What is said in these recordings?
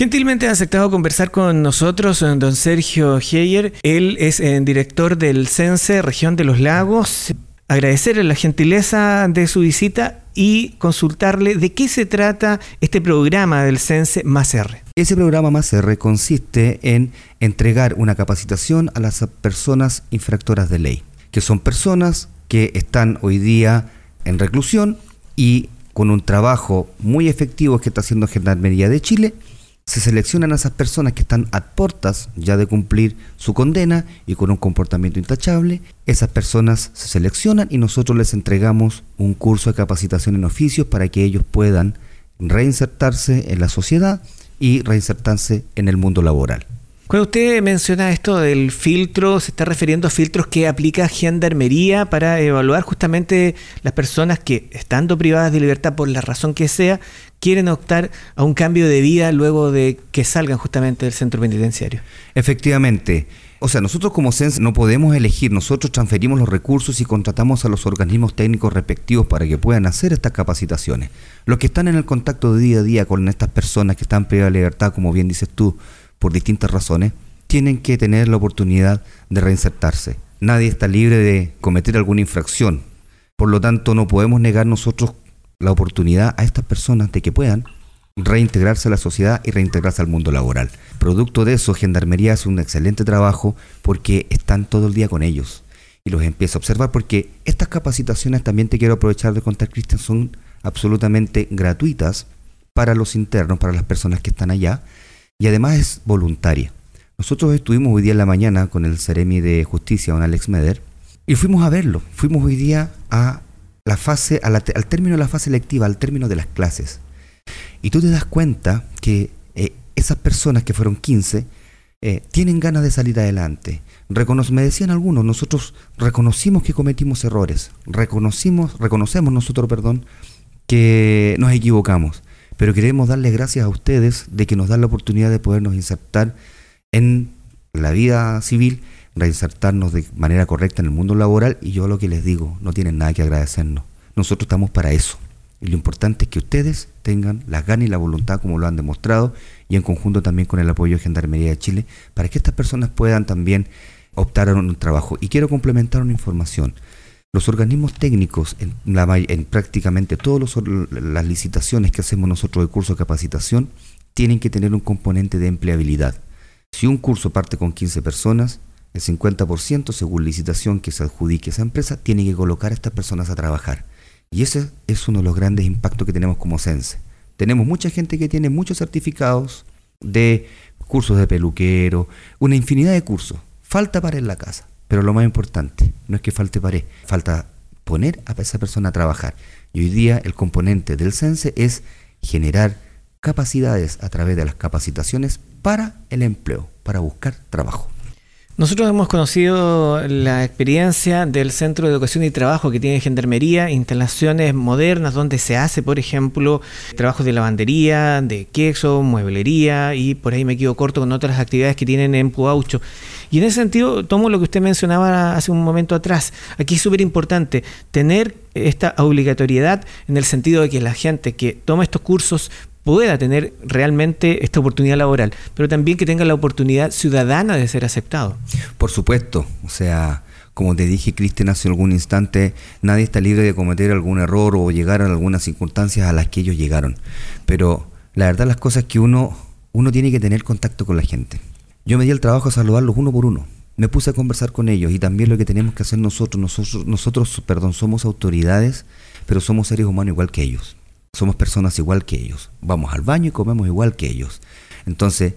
Gentilmente ha aceptado conversar con nosotros don Sergio Heyer. Él es el eh, director del CENSE Región de los Lagos. Agradecerle la gentileza de su visita y consultarle de qué se trata este programa del CENSE Más R. Ese programa Más R consiste en entregar una capacitación a las personas infractoras de ley, que son personas que están hoy día en reclusión y con un trabajo muy efectivo que está haciendo Gendarmería de Chile se seleccionan a esas personas que están a puertas ya de cumplir su condena y con un comportamiento intachable. Esas personas se seleccionan y nosotros les entregamos un curso de capacitación en oficios para que ellos puedan reinsertarse en la sociedad y reinsertarse en el mundo laboral. Cuando usted menciona esto del filtro, se está refiriendo a filtros que aplica Gendarmería para evaluar justamente las personas que, estando privadas de libertad por la razón que sea, quieren optar a un cambio de vida luego de que salgan justamente del centro penitenciario. Efectivamente. O sea, nosotros como CENS no podemos elegir, nosotros transferimos los recursos y contratamos a los organismos técnicos respectivos para que puedan hacer estas capacitaciones. Los que están en el contacto de día a día con estas personas que están privadas de libertad, como bien dices tú, por distintas razones, tienen que tener la oportunidad de reinsertarse. Nadie está libre de cometer alguna infracción. Por lo tanto, no podemos negar nosotros la oportunidad a estas personas de que puedan reintegrarse a la sociedad y reintegrarse al mundo laboral. Producto de eso, Gendarmería hace un excelente trabajo porque están todo el día con ellos y los empieza a observar porque estas capacitaciones también te quiero aprovechar de contar, Cristian, son absolutamente gratuitas para los internos, para las personas que están allá y además es voluntaria. Nosotros estuvimos hoy día en la mañana con el Ceremi de Justicia, don Alex Meder, y fuimos a verlo. Fuimos hoy día a la fase, al término de la fase lectiva, al término de las clases. Y tú te das cuenta que eh, esas personas que fueron 15 eh, tienen ganas de salir adelante. me decían algunos, nosotros reconocimos que cometimos errores, reconocimos, reconocemos nosotros, perdón, que nos equivocamos pero queremos darles gracias a ustedes de que nos dan la oportunidad de podernos insertar en la vida civil, reinsertarnos de manera correcta en el mundo laboral y yo lo que les digo, no tienen nada que agradecernos. Nosotros estamos para eso. Y lo importante es que ustedes tengan las ganas y la voluntad como lo han demostrado y en conjunto también con el apoyo de Gendarmería de Chile para que estas personas puedan también optar a un trabajo. Y quiero complementar una información. Los organismos técnicos, en, en prácticamente todas las licitaciones que hacemos nosotros de curso de capacitación, tienen que tener un componente de empleabilidad. Si un curso parte con 15 personas, el 50% según licitación que se adjudique esa empresa tiene que colocar a estas personas a trabajar. Y ese es uno de los grandes impactos que tenemos como CENSE. Tenemos mucha gente que tiene muchos certificados de cursos de peluquero, una infinidad de cursos. Falta para en la casa. Pero lo más importante, no es que falte pared, falta poner a esa persona a trabajar. Y hoy día el componente del CENSE es generar capacidades a través de las capacitaciones para el empleo, para buscar trabajo. Nosotros hemos conocido la experiencia del Centro de Educación y Trabajo que tiene Gendarmería, instalaciones modernas donde se hace, por ejemplo, trabajos de lavandería, de queso, mueblería y por ahí me quedo corto con otras actividades que tienen en Puaucho. Y en ese sentido, tomo lo que usted mencionaba hace un momento atrás. Aquí es súper importante tener esta obligatoriedad en el sentido de que la gente que toma estos cursos pueda tener realmente esta oportunidad laboral, pero también que tenga la oportunidad ciudadana de ser aceptado. Por supuesto, o sea, como te dije, Cristian, hace algún instante, nadie está libre de cometer algún error o llegar a algunas circunstancias a las que ellos llegaron. Pero la verdad las cosas que uno, uno tiene que tener contacto con la gente. Yo me di el trabajo a saludarlos uno por uno. Me puse a conversar con ellos y también lo que tenemos que hacer nosotros, nosotros, nosotros, perdón, somos autoridades, pero somos seres humanos igual que ellos. Somos personas igual que ellos. Vamos al baño y comemos igual que ellos. Entonces,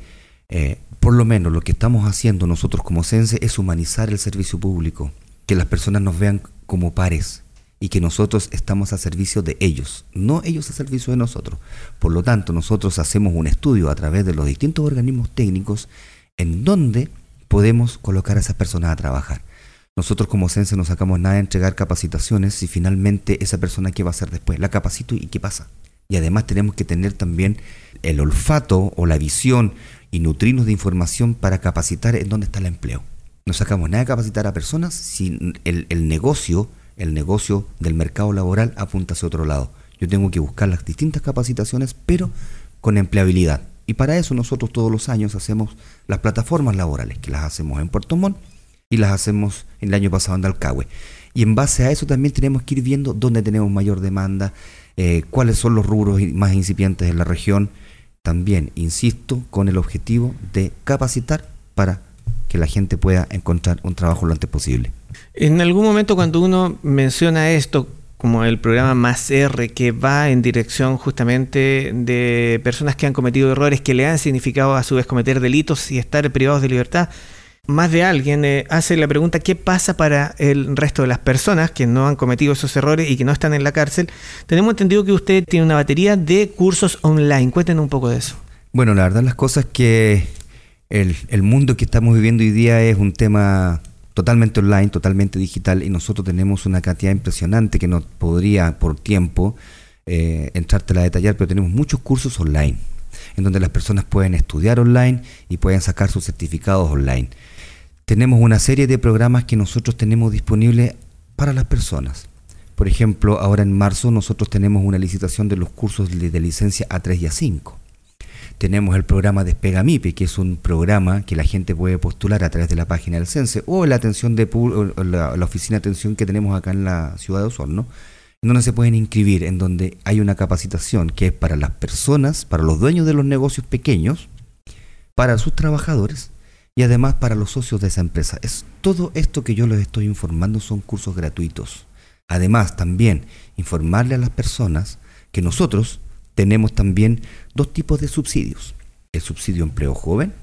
eh, por lo menos lo que estamos haciendo nosotros como CENSE es humanizar el servicio público, que las personas nos vean como pares y que nosotros estamos a servicio de ellos, no ellos a servicio de nosotros. Por lo tanto, nosotros hacemos un estudio a través de los distintos organismos técnicos en donde podemos colocar a esas personas a trabajar. Nosotros como CENSE no sacamos nada de entregar capacitaciones si finalmente esa persona qué va a hacer después, la capacito y qué pasa. Y además tenemos que tener también el olfato o la visión y nutrirnos de información para capacitar en dónde está el empleo. No sacamos nada de capacitar a personas si el negocio, el negocio del mercado laboral apunta hacia otro lado. Yo tengo que buscar las distintas capacitaciones, pero con empleabilidad. Y para eso nosotros todos los años hacemos las plataformas laborales, que las hacemos en Puerto Montt y las hacemos el año pasado en Dalcahue. Y en base a eso también tenemos que ir viendo dónde tenemos mayor demanda, eh, cuáles son los rubros más incipientes en la región. También, insisto, con el objetivo de capacitar para que la gente pueda encontrar un trabajo lo antes posible. En algún momento cuando uno menciona esto, como el programa Más R, que va en dirección justamente de personas que han cometido errores que le han significado a su vez cometer delitos y estar privados de libertad, más de alguien eh, hace la pregunta qué pasa para el resto de las personas que no han cometido esos errores y que no están en la cárcel. Tenemos entendido que usted tiene una batería de cursos online. Cuéntenos un poco de eso. Bueno, la verdad las cosas que el, mundo que estamos viviendo hoy día es un tema totalmente online, totalmente digital, y nosotros tenemos una cantidad impresionante que no podría por tiempo eh, a detallar, pero tenemos muchos cursos online, en donde las personas pueden estudiar online y pueden sacar sus certificados online. Tenemos una serie de programas que nosotros tenemos disponibles para las personas. Por ejemplo, ahora en marzo nosotros tenemos una licitación de los cursos de, licencia A3 y A5 tenemos el programa Despega MIPE, que es un programa que la gente puede postular a través de la página del CENSE o la atención de la, la, oficina de atención que tenemos acá en la ciudad de Osorno, en donde se pueden inscribir, en donde hay una capacitación que es para las personas, para los dueños de los negocios pequeños, para sus trabajadores y además para los socios de esa empresa. Es todo esto que yo les estoy informando son cursos gratuitos. Además, también informarle a las personas que nosotros tenemos también dos tipos de subsidios. El subsidio empleo joven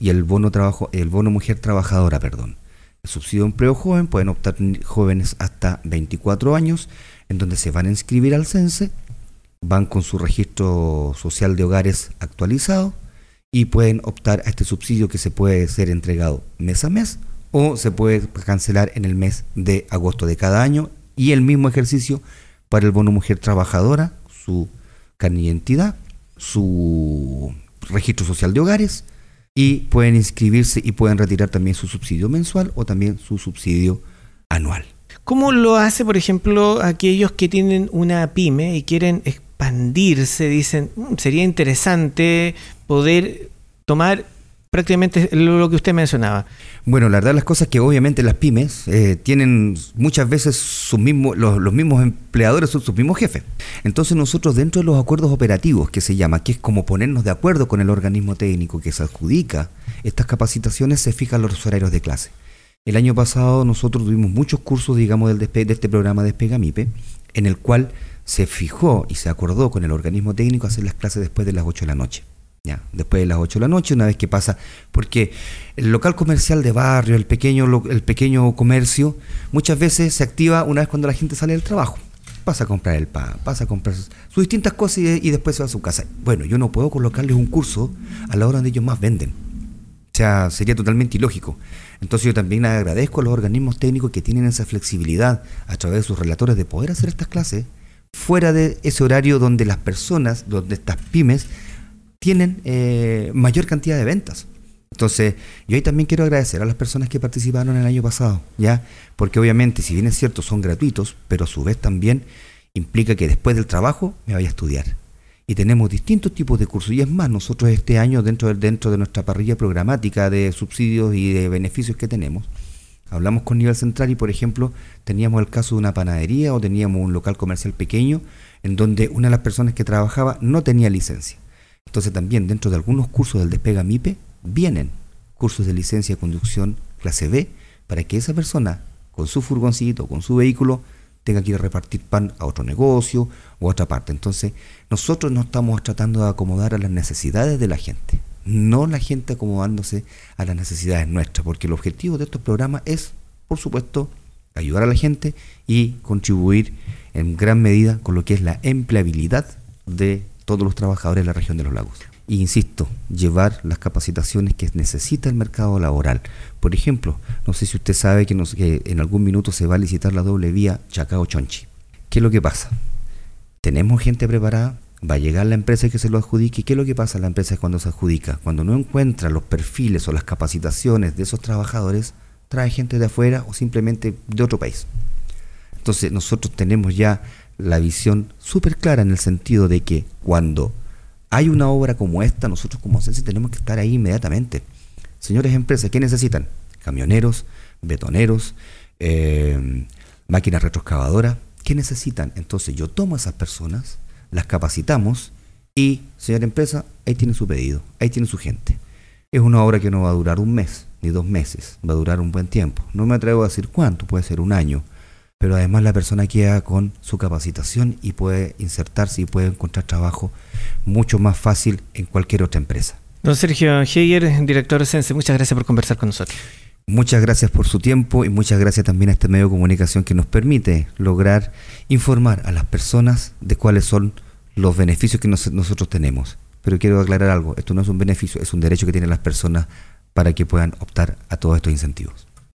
y el, bono trabajo, el bono mujer trabajadora, perdón. El subsidio empleo joven pueden optar jóvenes hasta 24 años, en donde se van a inscribir al CENSE, van con su registro social de hogares actualizado y pueden optar a este subsidio que se puede ser entregado mes a mes o se puede cancelar en el mes de agosto de cada año y el mismo ejercicio para el bono mujer trabajadora, su carne identidad, su registro social de hogares y pueden inscribirse y pueden retirar también su subsidio mensual o también su subsidio anual. ¿Cómo lo hace, por ejemplo, aquellos que tienen una pyme y quieren expandirse? Dicen, mm, sería interesante poder tomar prácticamente lo que usted mencionaba. Bueno, la verdad las cosas que obviamente las pymes eh, tienen muchas veces sus mismos, los, mismos empleadores son sus mismos jefes. Entonces nosotros dentro de los acuerdos operativos que se llama, que es como ponernos de acuerdo con el organismo técnico que se adjudica estas capacitaciones, se fijan los horarios de clase. El año pasado nosotros tuvimos muchos cursos, digamos, del de este programa Despega MIPE, en el cual se fijó y se acordó con el organismo técnico hacer las clases después de las 8 de la noche después de las 8 de la noche, una vez que pasa, porque el local comercial de barrio, el pequeño, el pequeño comercio, muchas veces se activa una vez cuando la gente sale del trabajo. Pasa a comprar el pan, pasa a comprar sus, distintas cosas y, después se va a su casa. Bueno, yo no puedo colocarles un curso a la hora donde ellos más venden. O sea, sería totalmente ilógico. Entonces yo también agradezco a los organismos técnicos que tienen esa flexibilidad a través de sus relatores de poder hacer estas clases fuera de ese horario donde las personas, donde estas pymes tienen eh, mayor cantidad de ventas. Entonces, yo ahí también quiero agradecer a las personas que participaron el año pasado, ¿ya? Porque obviamente, si bien es cierto, son gratuitos, pero a su vez también implica que después del trabajo me vaya a estudiar. Y tenemos distintos tipos de cursos. Y es más, nosotros este año, dentro de, dentro de nuestra parrilla programática de subsidios y de beneficios que tenemos, hablamos con nivel central y, por ejemplo, teníamos el caso de una panadería o teníamos un local comercial pequeño en donde una de las personas que trabajaba no tenía licencia. Entonces también dentro de algunos cursos del Despega MIPE vienen cursos de licencia de conducción clase B para que esa persona con su furgoncito, con su vehículo, tenga que ir a repartir pan a otro negocio o a otra parte. Entonces nosotros no estamos tratando de acomodar a las necesidades de la gente, no la gente acomodándose a las necesidades nuestras, porque el objetivo de estos programas es, por supuesto, ayudar a la gente y contribuir en gran medida con lo que es la empleabilidad de todos los trabajadores de la región de los lagos. E insisto, llevar las capacitaciones que necesita el mercado laboral. Por ejemplo, no sé si usted sabe que, que en algún minuto se va a licitar la doble vía Chacao-Chonchi. ¿Qué es lo que pasa? Tenemos gente preparada, va a llegar la empresa que se lo adjudique. ¿Qué es lo que pasa a la empresa cuando se adjudica? Cuando no encuentra los perfiles o las capacitaciones de esos trabajadores, trae gente de afuera o simplemente de otro país. Entonces nosotros tenemos ya la visión súper clara en el sentido de que cuando hay una obra como esta, nosotros como Sense tenemos que estar ahí inmediatamente. Señores empresas, ¿qué necesitan? Camioneros, betoneros, eh, máquinas retroexcavadoras. ¿Qué necesitan? Entonces yo tomo a esas personas, las capacitamos y, señora empresa, ahí tiene su pedido, ahí tiene su gente. Es una obra que no va a durar un mes ni dos meses, va a durar un buen tiempo. No me atrevo a decir cuánto, puede ser un año, pero además la persona queda con su capacitación y puede insertarse y puede encontrar trabajo mucho más fácil en cualquier otra empresa. Don Sergio Heyer, director de Sense, muchas gracias por conversar con nosotros. Muchas gracias por su tiempo y muchas gracias también a este medio de comunicación que nos permite lograr informar a las personas de cuáles son los beneficios que nosotros tenemos. Pero quiero aclarar algo, esto no es un beneficio, es un derecho que tienen las personas para que puedan optar a todos estos incentivos.